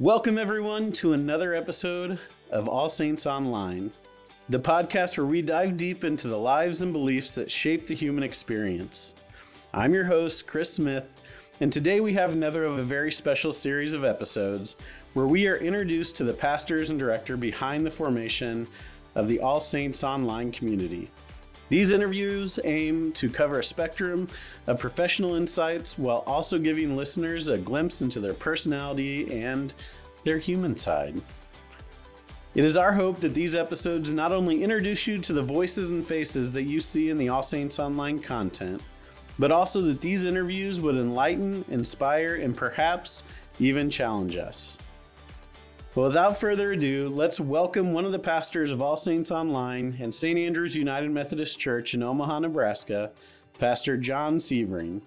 Welcome, everyone, to another episode of All Saints Online, the podcast where we dive deep into the lives and beliefs that shape the human experience. I'm your host, Chris Smith, and today we have another of a very special series of episodes where we are introduced to the pastors and director behind the formation of the All Saints Online community. These interviews aim to cover a spectrum of professional insights while also giving listeners a glimpse into their personality and their human side. It is our hope that these episodes not only introduce you to the voices and faces that you see in the All Saints Online content, but also that these interviews would enlighten, inspire, and perhaps even challenge us. Well, without further ado, let's welcome one of the pastors of All Saints Online and St. Andrew's United Methodist Church in Omaha, Nebraska, Pastor John Sievering.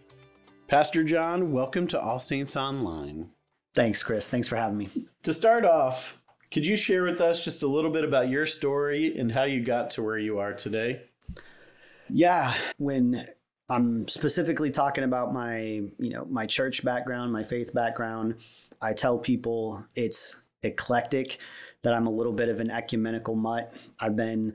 Pastor John, welcome to All Saints Online. Thanks, Chris. Thanks for having me. To start off, could you share with us just a little bit about your story and how you got to where you are today? Yeah, when I'm specifically talking about my, you know, my church background, my faith background, I tell people it's eclectic, that I'm a little bit of an ecumenical mutt. I've been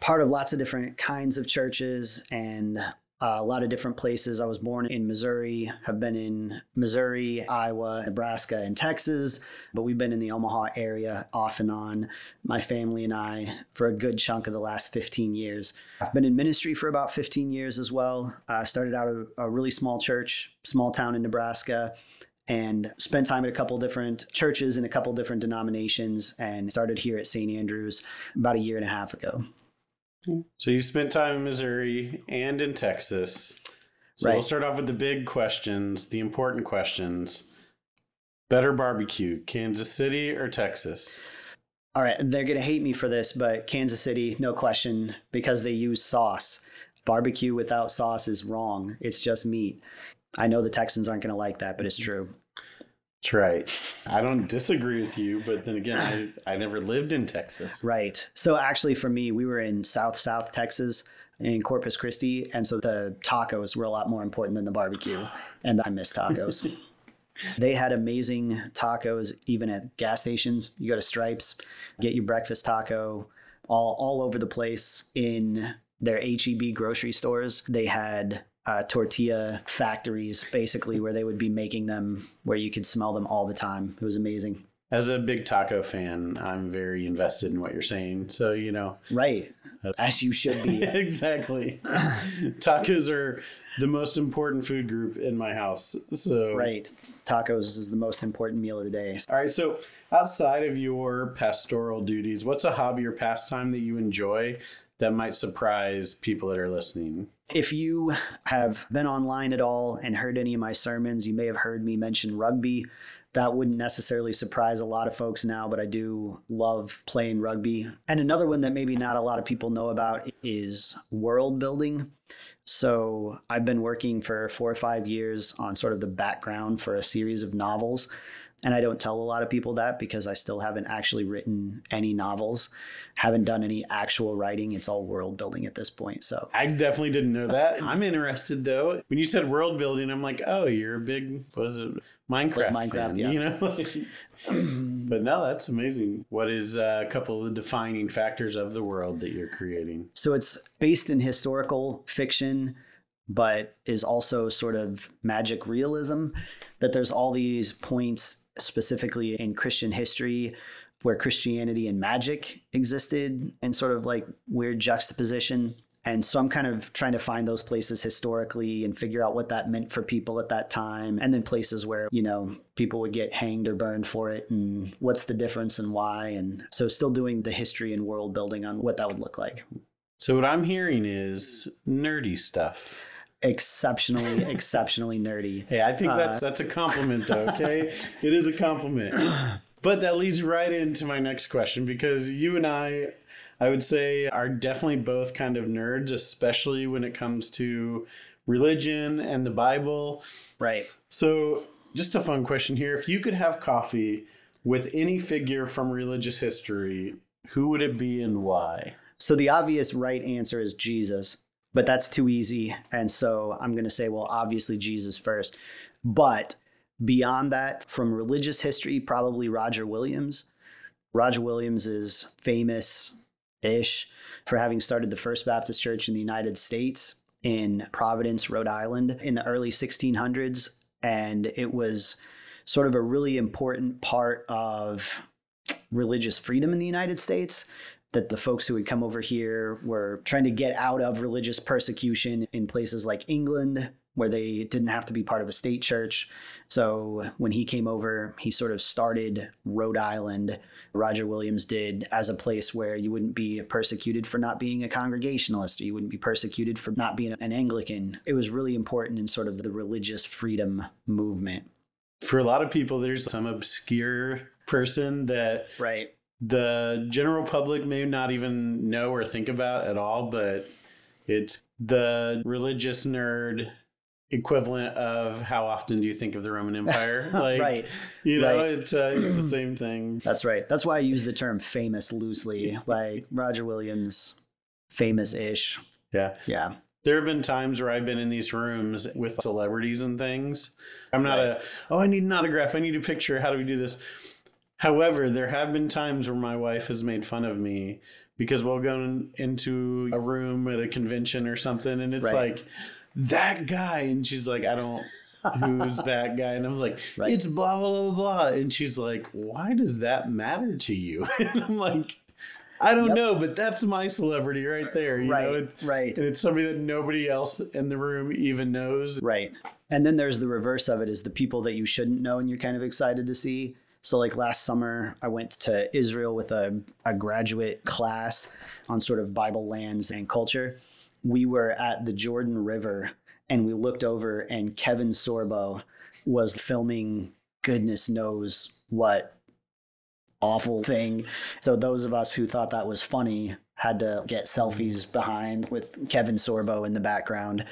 part of lots of different kinds of churches and uh, a lot of different places. I was born in Missouri, have been in Missouri, Iowa, Nebraska, and Texas, but we've been in the Omaha area off and on, my family and I, for a good chunk of the last 15 years. I've been in ministry for about 15 years as well. I started out a, a really small church, small town in Nebraska, and spent time at a couple different churches in a couple different denominations and started here at St. Andrews about a year and a half ago. So you spent time in Missouri and in Texas. So Right. we'll start off with the big questions, the important questions. Better barbecue, Kansas City or Texas? All right, they're going to hate me for this, but Kansas City, no question, because they use sauce. Barbecue without sauce is wrong. It's just meat. I know the Texans aren't going to like that, but it's mm-hmm. true. That's right. I don't disagree with you, but then again, I, I never lived in Texas. Right. So actually, for me, we were in South South Texas in Corpus Christi, and so the tacos were a lot more important than the barbecue, and I miss tacos. they had amazing tacos even at gas stations. You go to Stripes, get your breakfast taco, all all over the place in their HEB grocery stores. They had uh, tortilla factories basically where they would be making them where you could smell them all the time. It was amazing. As a big taco fan, I'm very invested in what you're saying. So, you know, Right. As you should be. exactly. Tacos are the most important food group in my house. So, Right. Tacos is the most important meal of the day. All right. So, outside of your pastoral duties, what's a hobby or pastime that you enjoy that might surprise people that are listening? If you have been online at all and heard any of my sermons, you may have heard me mention rugby. That wouldn't necessarily surprise a lot of folks now, but I do love playing rugby. And another one that maybe not a lot of people know about is world building. So I've been working for four or five years on sort of the background for a series of novels. And I don't tell a lot of people that because I still haven't actually written any novels, haven't done any actual writing. It's all world building at this point. So I definitely didn't know that. I'm interested though. When you said world building, I'm like, oh, you're a big what is it, Minecraft, Like Minecraft, fan, yeah. you know. but no, that's amazing. What is uh, a couple of the defining factors of the world that you're creating? So it's based in historical fiction, but is also sort of magic realism. That there's all these points, specifically in Christian history, where Christianity and magic existed in sort of like weird juxtaposition. And so I'm kind of trying to find those places historically and figure out what that meant for people at that time. And then places where, you know, people would get hanged or burned for it and what's the difference and why. And so still doing the history and world building on what that would look like. So what I'm hearing is nerdy stuff. Exceptionally exceptionally nerdy Hey, I think that's uh, that's a compliment, though. Okay, it is a compliment. But that leads right into my next question because you and I, I would say, are definitely both kind of nerds, especially when it comes to religion and the Bible. right So, just a fun question here: If you could have coffee with any figure from religious history, who would it be and why? so the obvious right answer is jesus but that's too easy and so i'm going to say well obviously jesus first but Beyond that, from religious history, probably Roger Williams. Roger Williams is famous ish for having started the First Baptist Church in the United States in Providence, Rhode Island in the early 1600s. And it was sort of a really important part of religious freedom in the United States that the folks who would come over here were trying to get out of religious persecution in places like England, where they didn't have to be part of a state church. So when he came over, he sort of started Rhode Island, Roger Williams did, as a place where you wouldn't be persecuted for not being a Congregationalist, or you wouldn't be persecuted for not being an Anglican. It was really important in sort of the religious freedom movement. For a lot of people, there's some obscure person that right the general public may not even know or think about at all, but it's the religious nerd equivalent of how often do you think of the Roman Empire? Like, right. You know, right. it's uh, it's the same thing. That's right. That's why I use the term famous loosely. Like Roger Williams, famous-ish. Yeah. Yeah. There have been times where I've been in these rooms with celebrities and things. I'm not right. a oh I need an autograph. I need a picture. How do we do this? However, there have been times where my wife has made fun of me because we'll go into a room at a convention or something and it's right. like that guy and she's like I don't who's that guy and I'm like right. it's blah blah blah blah and she's like why does that matter to you and I'm like I don't yep. know, but that's my celebrity right there. You right, know? It, right. And it's somebody that nobody else in the room even knows. Right. And then there's the reverse of it is the people that you shouldn't know and you're kind of excited to see. So, like last summer, I went to Israel with a, a graduate class on sort of Bible lands and culture. We were at the Jordan River and we looked over, and Kevin Sorbo was filming goodness knows what awful thing. So, those of us who thought that was funny had to get selfies behind with Kevin Sorbo in the background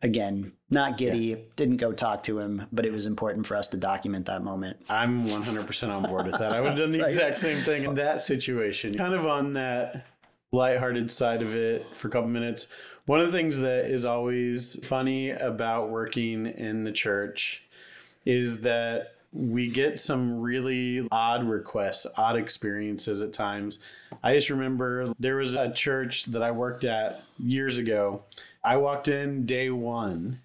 again, not giddy, yeah. didn't go talk to him, but it was important for us to document that moment. I'm 100% on board with that. I would have done the right. exact same thing in that situation. Kind of on that lighthearted side of it for a couple minutes. One of the things that is always funny about working in the church is that we get some really odd requests, odd experiences at times. I just remember there was a church that I worked at years ago I walked in day one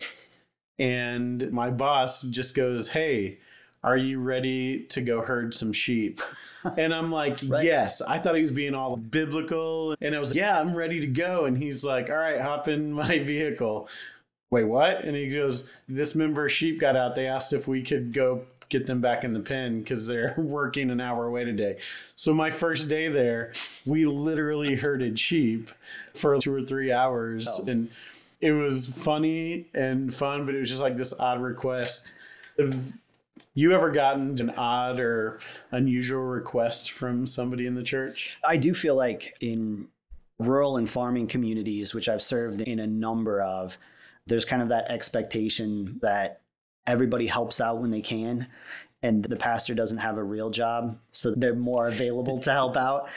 and my boss just goes, Hey, are you ready to go herd some sheep? And I'm like, right. Yes. I thought he was being all biblical. And I was like, Yeah, I'm ready to go. And he's like, All right, hop in my vehicle. Wait, what? And he goes, This member of sheep got out. They asked if we could go get them back in the pen because they're working an hour away today. So my first day there, we literally herded sheep for two or three hours, oh. and it was funny and fun. But it was just like this odd request. Have you ever gotten an odd or unusual request from somebody in the church? I do feel like in rural and farming communities, which I've served in a number of, there's kind of that expectation that everybody helps out when they can and the pastor doesn't have a real job so they're more available to help out.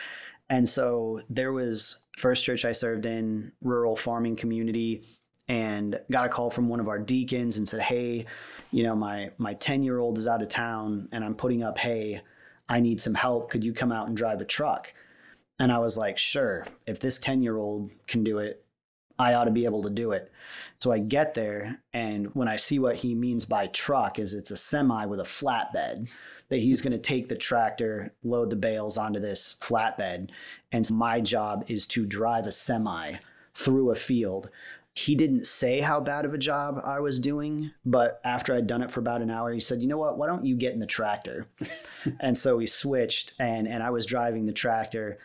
And so there was first church i served in rural farming community and got a call from one of our deacons and said hey you know my my 10 year old is out of town and i'm putting up hay i need some help. Could you come out and drive a truck? And i was like sure. If this 10 year old can do it I ought to be able to do it. So I get there, and when I see what he means by truck, is it's a semi with a flatbed that he's going to take the tractor, load the bales onto this flatbed, and my job is to drive a semi through a field. He didn't say how bad of a job I was doing, but after I'd done it for about an hour, he said, "You know what? Why don't you get in the tractor?" and so we switched, and and I was driving the tractor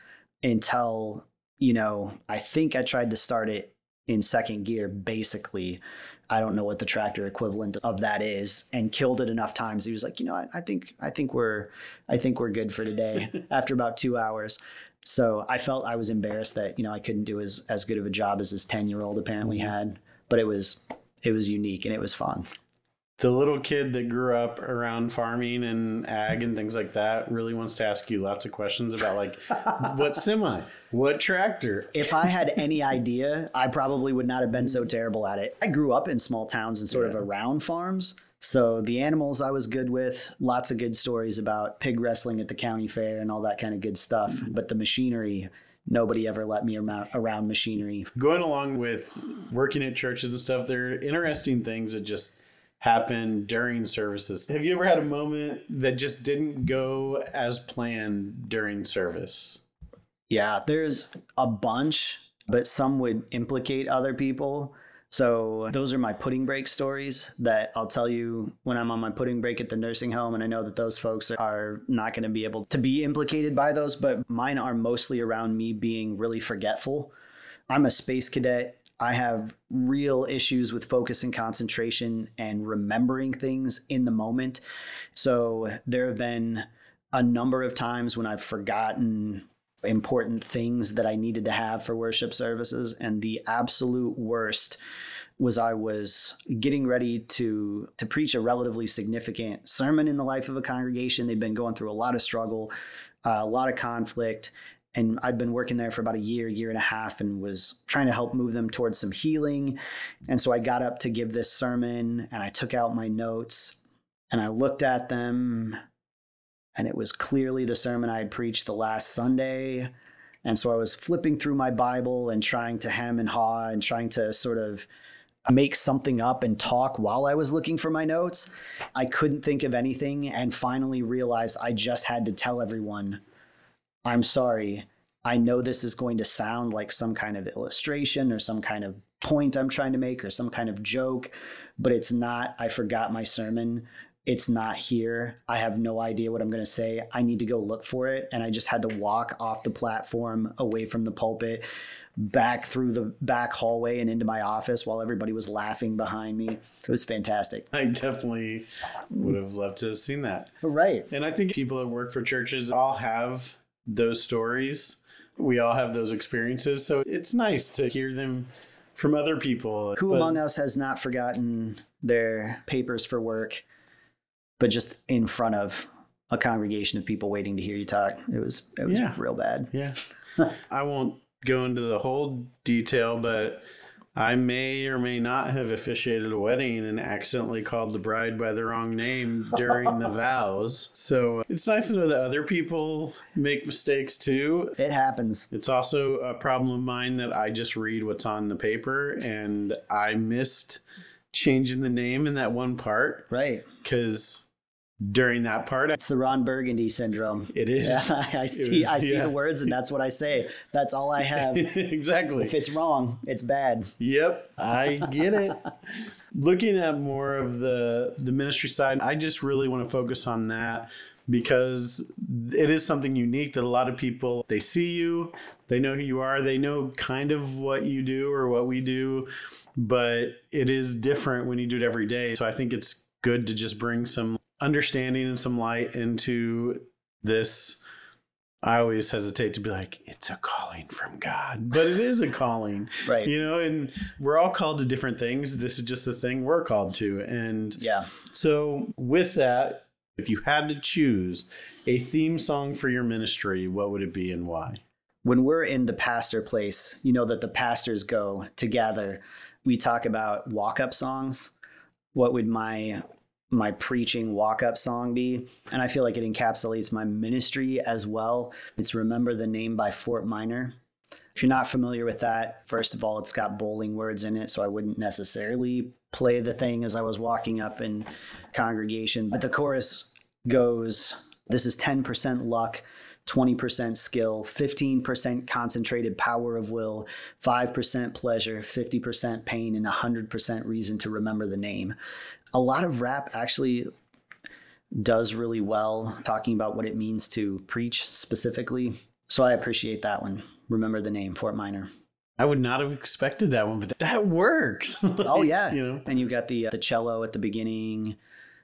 until you know I think I tried to start it in second gear, basically. I don't know what the tractor equivalent of that is, and killed it enough times. He was like, you know, I, I think I think we're I think we're good for today. after about two hours, so I felt I was embarrassed that you know I couldn't do as as good of a job as this ten year old apparently mm-hmm. had, but it was it was unique and it was fun. The little kid that grew up around farming and ag and things like that really wants to ask you lots of questions about like what semi, what tractor. If I had any idea, I probably would not have been so terrible at it. I grew up in small towns and sort of around farms. So the animals I was good with, lots of good stories about pig wrestling at the county fair and all that kind of good stuff. Mm-hmm. But the machinery, nobody ever let me around, around machinery. Going along with working at churches and stuff, there are interesting things that just happen during services. Have you ever had a moment that just didn't go as planned during service? Yeah, there's a bunch, but some would implicate other people. So those are my pudding break stories that I'll tell you when I'm on my pudding break at the nursing home. And I know that those folks are not going to be able to be implicated by those, but mine are mostly around me being really forgetful. I'm a space cadet. I have real issues with focus and concentration and remembering things in the moment. So there have been a number of times when I've forgotten important things that I needed to have for worship services. And the absolute worst was I was getting ready to to preach a relatively significant sermon in the life of a congregation. They'd been going through a lot of struggle, uh, a lot of conflict, and I'd been working there for about a year, year and a half, and was trying to help move them towards some healing. And so I got up to give this sermon, and I took out my notes, and I looked at them, and it was clearly the sermon I had preached the last Sunday. And so I was flipping through my Bible and trying to hem and haw and trying to sort of make something up and talk while I was looking for my notes. I couldn't think of anything and finally realized I just had to tell everyone, I'm sorry. I know this is going to sound like some kind of illustration or some kind of point I'm trying to make or some kind of joke, but it's not. I forgot my sermon it's not here. I have no idea what I'm going to say. I need to go look for it. And I just had to walk off the platform away from the pulpit, back through the back hallway and into my office while everybody was laughing behind me. It was fantastic. I definitely would have loved to have seen that. Right. And I think people that work for churches all have those stories. We all have those experiences. So it's nice to hear them from other people. Who but, among us has not forgotten their papers for work? but just in front of a congregation of people waiting to hear you talk. It was it was yeah. real bad. Yeah. I won't go into the whole detail, but I may or may not have officiated a wedding and accidentally called the bride by the wrong name during the vows. So uh, it's nice to know that other people make mistakes too. It happens. It's also a problem of mine that I just read what's on the paper and I missed changing the name in that one part. Right. Because during that part. It's the Ron Burgundy syndrome. It is. Yeah, I see. Was, I see yeah. the words, and that's what I say. That's all I have. exactly. If it's wrong, it's bad. Yep, I get it. Looking at more of the the ministry side, I just really want to focus on that because it is something unique that a lot of people they see you, they know who you are, they know kind of what you do or what we do, but it is different when you do it every day. So I think it's good to just bring some understanding and some light into this I always hesitate to be like, it's a calling from God, but it is a calling, right? You know, and we're all called to different things. This is just the thing we're called to, and yeah. So with that, if you had to choose a theme song for your ministry, what would it be and why? When we're in the pastor place, you know that the pastors go together. We talk about walk-up songs. What would my my preaching walk up song be. And I feel like it encapsulates my ministry as well. It's Remember the Name by Fort Minor. If you're not familiar with that, first of all, it's got bowling words in it, so I wouldn't necessarily play the thing as I was walking up in congregation. But the chorus goes This is 10% luck. 20% skill, 15% concentrated power of will, 5% pleasure, 50% pain, and 100% reason to remember the name a lot of rap actually does really well talking about what it means to preach specifically. So I appreciate that one. Remember the name Fort Minor. I would not have expected that one, but that works. oh yeah, you know. And you got the uh, the cello at the beginning.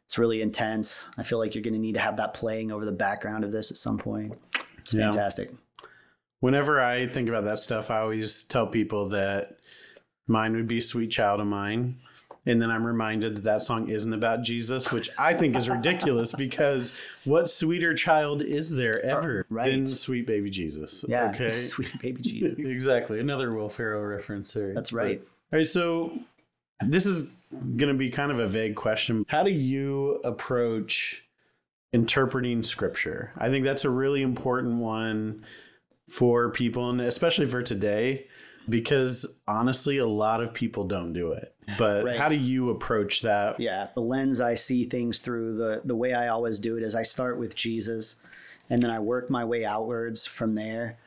It's really intense. I feel like you're going to need to have that playing over the background of this at some point. It's yeah. fantastic. Whenever I think about that stuff, I always tell people that mine would be "Sweet Child of Mine." And then I'm reminded that that song isn't about Jesus, which I think is ridiculous because what sweeter child is there uh, ever right. than sweet baby Jesus? Yeah, Okay. sweet baby Jesus. exactly. Another Will Ferrell reference there. That's right. All right. So this is going to be kind of a vague question. How do you approach interpreting scripture? I think that's a really important one for people, and especially for today, because honestly, a lot of people don't do it. But Right. how do you approach that? Yeah, the lens I see things through, the the way I always do it is I start with Jesus, and then I work my way outwards from there.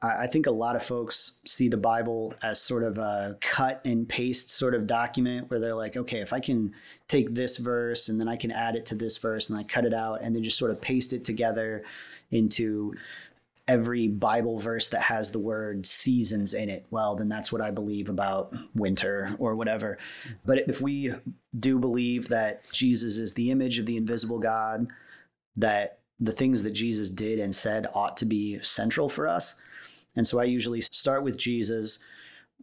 I, I think a lot of folks see the Bible as sort of a cut and paste sort of document where they're like, okay, if I can take this verse and then I can add it to this verse and I cut it out and then just sort of paste it together into every Bible verse that has the word seasons in it, well, then that's what I believe about winter or whatever. But if we do believe that Jesus is the image of the invisible God, that the things that Jesus did and said ought to be central for us. And so I usually start with Jesus,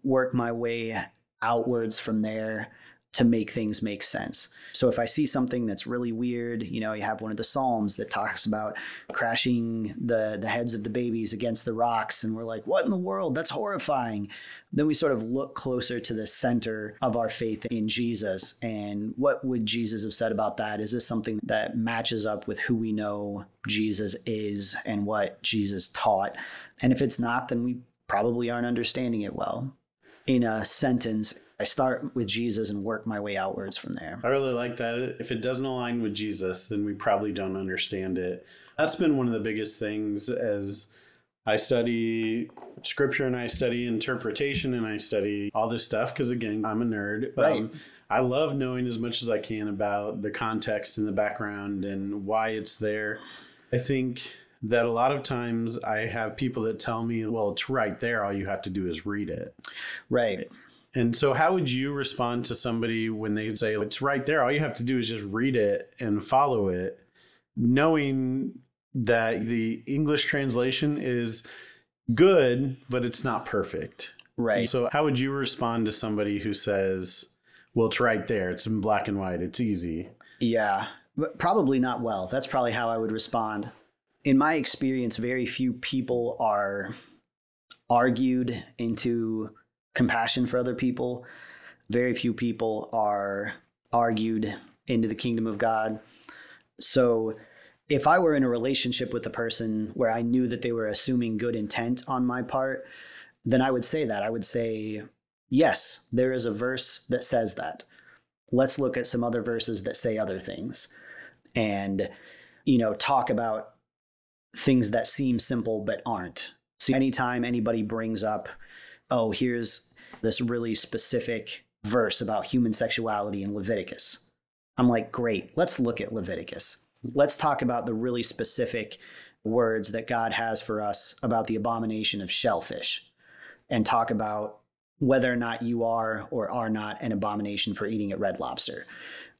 work my way outwards from there to make things make sense. So if I see something that's really weird, you know, you have one of the Psalms that talks about crashing the the heads of the babies against the rocks and we're like, what in the world? That's horrifying. Then we sort of look closer to the center of our faith in Jesus and what would Jesus have said about that? Is this something that matches up with who we know Jesus is and what Jesus taught? And if it's not, then we probably aren't understanding it well. In a sentence, I start with Jesus and work my way outwards from there. I really like that. If it doesn't align with Jesus, then we probably don't understand it. That's been one of the biggest things as I study scripture and I study interpretation and I study all this stuff because, again, I'm a nerd. Um, Right. I love knowing as much as I can about the context and the background and why it's there. I think that a lot of times I have people that tell me, well, it's right there. All you have to do is read it. Right. And so, how would you respond to somebody when they say, it's right there? All you have to do is just read it and follow it, knowing that the English translation is good, but it's not perfect. Right. So, how would you respond to somebody who says, well, it's right there, it's in black and white, it's easy? Yeah. But probably not well. That's probably how I would respond. In my experience, very few people are argued into compassion for other people. Very few people are argued into the kingdom of God. So if I were in a relationship with a person where I knew that they were assuming good intent on my part, then I would say that. I would say, yes, there is a verse that says that. Let's look at some other verses that say other things and, you know, talk about things that seem simple but aren't. So anytime anybody brings up, oh, here's this really specific verse about human sexuality in Leviticus, I'm like, great, let's look at Leviticus. Let's talk about the really specific words that God has for us about the abomination of shellfish and talk about whether or not you are or are not an abomination for eating at Red Lobster.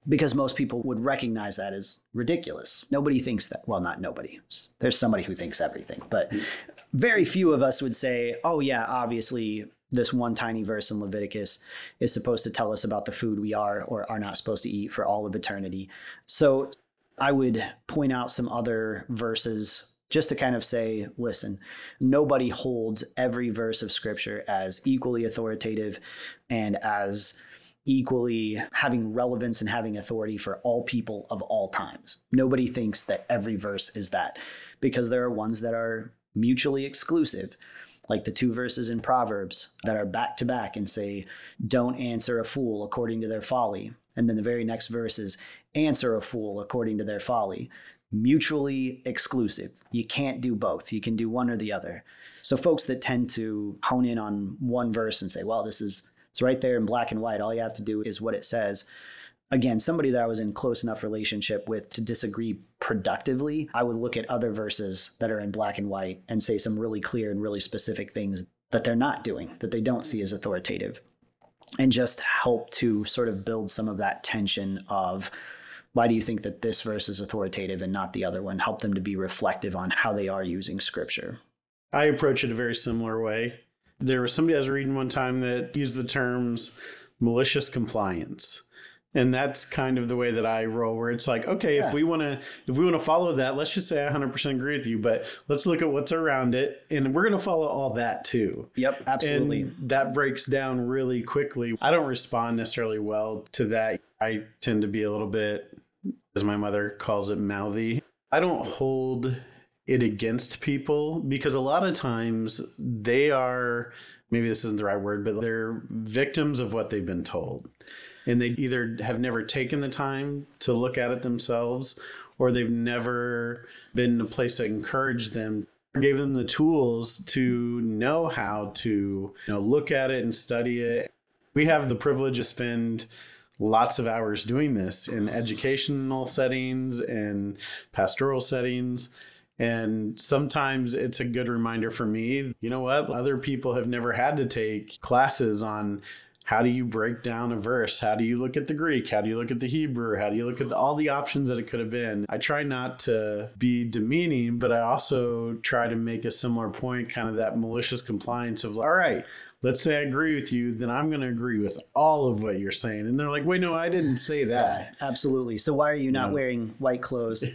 Because most people would recognize that as ridiculous. Nobody thinks that. Well, not nobody. There's somebody who thinks everything. But very few of us would say, oh, yeah, obviously, this one tiny verse in Leviticus is supposed to tell us about the food we are or are not supposed to eat for all of eternity. So I would point out some other verses just to kind of say, listen, nobody holds every verse of scripture as equally authoritative and as equally having relevance and having authority for all people of all times. Nobody thinks that every verse is that because there are ones that are mutually exclusive. Like the two verses in Proverbs that are back to back and say, Don't answer a fool according to their folly. And then the very next verse is, Answer a fool according to their folly mutually exclusive. You can't do both. You can do one or the other. So folks that tend to hone in on one verse and say, well, this is it's right there in black and white. All you have to do is what it says. Again, somebody that I was in close enough relationship with to disagree productively, I would look at other verses that are in black and white and say some really clear and really specific things that they're not doing, that they don't see as authoritative, and just help to sort of build some of that tension of why do you think that this verse is authoritative and not the other one? Help them to be reflective on how they are using scripture. I approach it a very similar way. There was somebody I was reading one time that used the terms malicious compliance. and that's kind of the way that I roll where it's like okay Yeah. if we want to if we want to follow that let's just say I 100% agree with you but let's look at what's around it and we're going to follow all that too Yep, absolutely. and that breaks down really quickly I don't respond necessarily well to that I tend to be a little bit as my mother calls it mouthy I don't hold it against people because a lot of times they are maybe this isn't the right word but they're victims of what they've been told. And they either have never taken the time to look at it themselves or they've never been in a place that encouraged them. Gave them the tools to know how to you know look at it and study it. We have the privilege to spend lots of hours doing this in educational settings and pastoral settings and sometimes it's a good reminder for me you know what? Other people have never had to take classes on how do you break down a verse? How do you look at the greek? How do you look at the hebrew? How do you look at the, all the options that it could have been? I try not to be demeaning but i also try to make a similar point kind of that malicious compliance of all right let's say i agree with you then i'm going to agree with all of what you're saying. And they're like wait no i didn't say that. Yeah, absolutely. So why are you not No. wearing white clothes?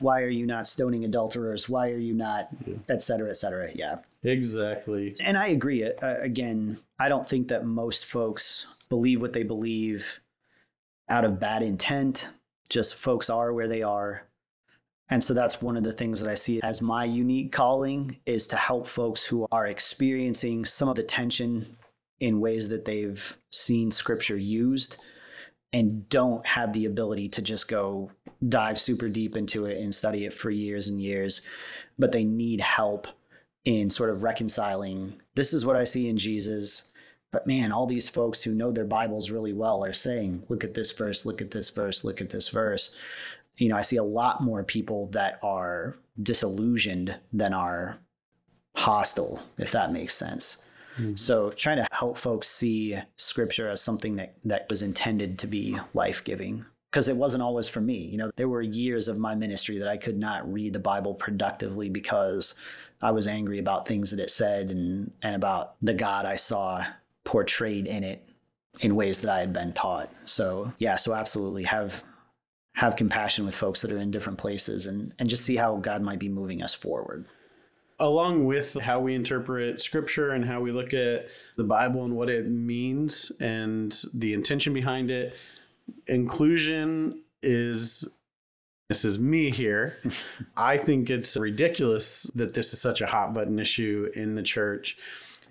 Why are you not stoning adulterers? Why are you not, et cetera, et cetera? Yeah. exactly And I agree. Uh, again, I don't think that most folks believe what they believe out of bad intent. Just folks are where they are. And so that's one of the things that I see as my unique calling is to help folks who are experiencing some of the tension in ways that they've seen scripture used and don't have the ability to just go dive super deep into it and study it for years and years, but they need help in sort of reconciling this is what I see in Jesus. But man, all these folks who know their Bibles really well are saying, look at this verse, look at this verse, look at this verse. You know, I see a lot more people that are disillusioned than are hostile, if that makes sense. Hmm. So trying to help folks see scripture as something that, that was intended to be life-giving. Because it wasn't always for me. You know, there were years of my ministry that I could not read the Bible productively because I was angry about things that it said and, and about the God I saw portrayed in it in ways that I had been taught. So yeah, so absolutely have have compassion with folks that are in different places and, and just see how God might be moving us forward. along with how we interpret scripture and how we look at the Bible and what it means and the intention behind it, inclusion is this is me here. I think it's ridiculous that this is such a hot button issue in the church.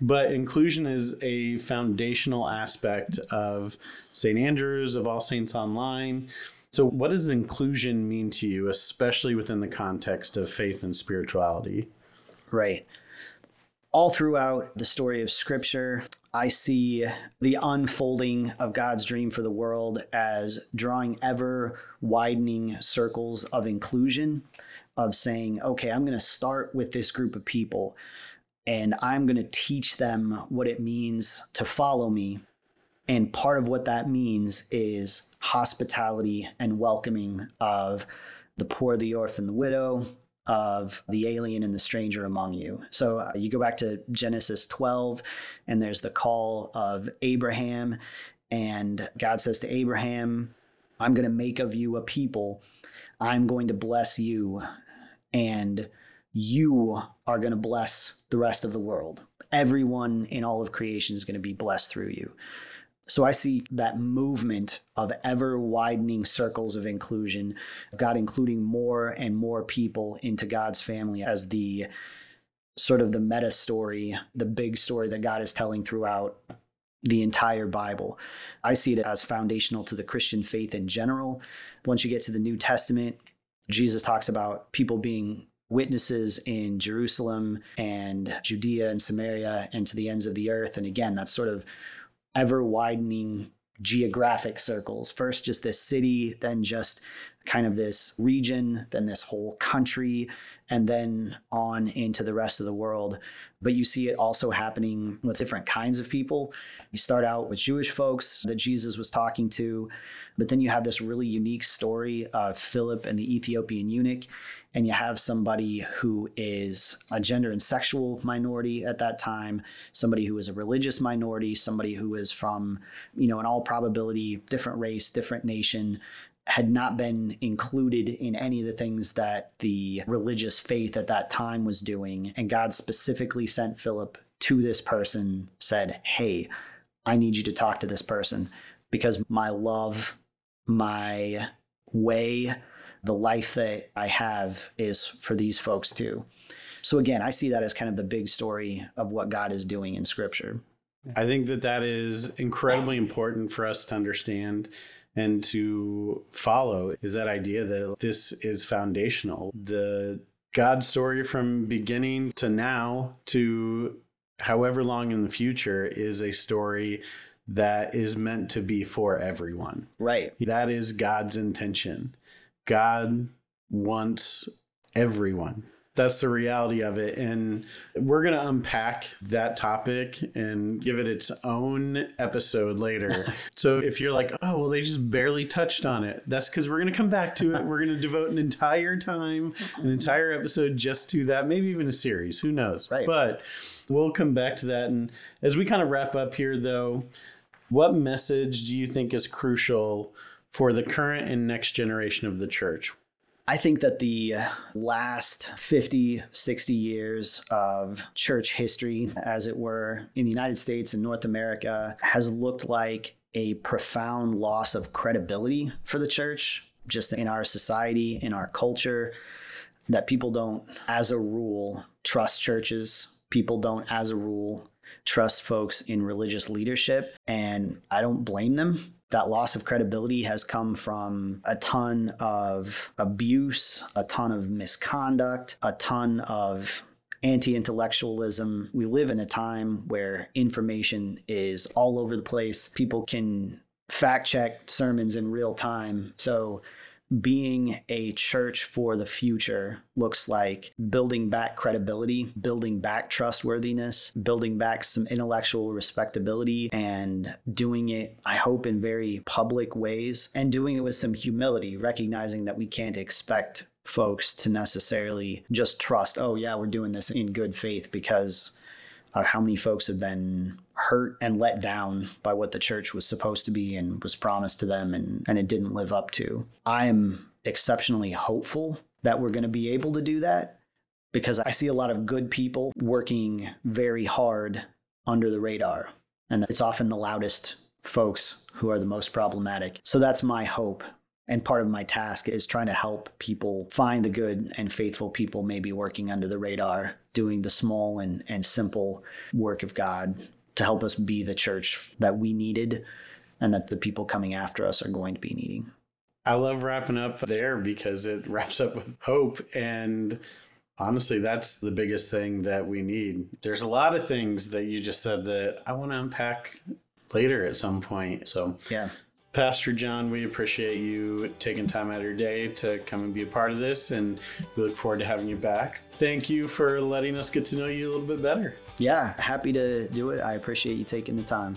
But inclusion is a foundational aspect of St. Andrews, of All Saints Online. So, what does inclusion mean to you, especially within the context of faith and spirituality? Right. All throughout the story of Scripture, I see the unfolding of God's dream for the world as drawing ever widening circles of inclusion, of saying, okay, I'm going to start with this group of people and I'm going to teach them what it means to follow me. And part of what that means is hospitality and welcoming of the poor, the orphan, the widow, of the alien and the stranger among you. So uh, you go back to Genesis 12, and there's the call of Abraham, and God says to Abraham, I'm going to make of you a people. I'm going to bless you, and you are going to bless the rest of the world. Everyone in all of creation is going to be blessed through you. So I see that movement of ever widening circles of inclusion, God including more and more people into God's family as the sort of the meta story, the big story that God is telling throughout the entire Bible. I see it as foundational to the Christian faith in general. Once you get to the New Testament, Jesus talks about people being witnesses in Jerusalem and Judea and Samaria and to the ends of the earth. And again, that's sort of ever widening geographic circles. First, just this city, then just kind of this region, then this whole country, and then on into the rest of the world. But you see it also happening with different kinds of people. You start out with Jewish folks that Jesus was talking to, but then you have this really unique story of Philip and the Ethiopian eunuch, and you have somebody who is a gender and sexual minority at that time, somebody who is a religious minority, somebody who is from, you know, in all probability, different race, different nation, had not been included in any of the things that the religious faith at that time was doing. And God specifically sent Philip to this person, said, Hey, I need you to talk to this person because my love, my way, the life that I have is for these folks too. So again, I see that as kind of the big story of what God is doing in scripture. I think that that is incredibly important for us to understand and to follow is that idea that this is foundational. The God story from beginning to now to however long in the future is a story that is meant to be for everyone. Right. That is God's intention. God wants everyone that's the reality of it. And we're going to unpack that topic and give it its own episode later. so if you're like, oh, well, they just barely touched on it, that's because we're going to come back to it. We're going to devote an entire time, an entire episode just to that, maybe even a series. Who knows? Right. But we'll come back to that. And as we kind of wrap up here, though, what message do you think is crucial for the current and next generation of the church? I think that the last 50, 60 years of church history, as it were, in the United States and North America has looked like a profound loss of credibility for the church, just in our society, in our culture, that people don't, as a rule, trust churches. People don't, as a rule, trust folks in religious leadership. And I don't blame them that loss of credibility has come from a ton of abuse, a ton of misconduct, a ton of anti intellectualism. We live in a time where information is all over the place. People can fact check sermons in real time. So being a church for the future looks like building back credibility, building back trustworthiness, building back some intellectual respectability, and doing it, I hope, in very public ways and doing it with some humility, recognizing that we can't expect folks to necessarily just trust, oh, yeah, we're doing this in good faith because of how many folks have been hurt and let down by what the church was supposed to be and was promised to them and, and it didn't live up to. I am exceptionally hopeful that we're going to be able to do that because I see a lot of good people working very hard under the radar. And it's often the loudest folks who are the most problematic. So that's my hope. And part of my task is trying to help people find the good and faithful people maybe working under the radar, doing the small and, and simple work of God to help us be the church that we needed and that the people coming after us are going to be needing. I love wrapping up there because it wraps up with hope. And honestly, that's the biggest thing that we need. There's a lot of things that you just said that I want to unpack later at some point. So, yeah. Pastor John, we appreciate you taking time out of your day to come and be a part of this, and we look forward to having you back. Thank you for letting us get to know you a little bit better. Yeah, happy to do it. I appreciate you taking the time.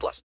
18 plus.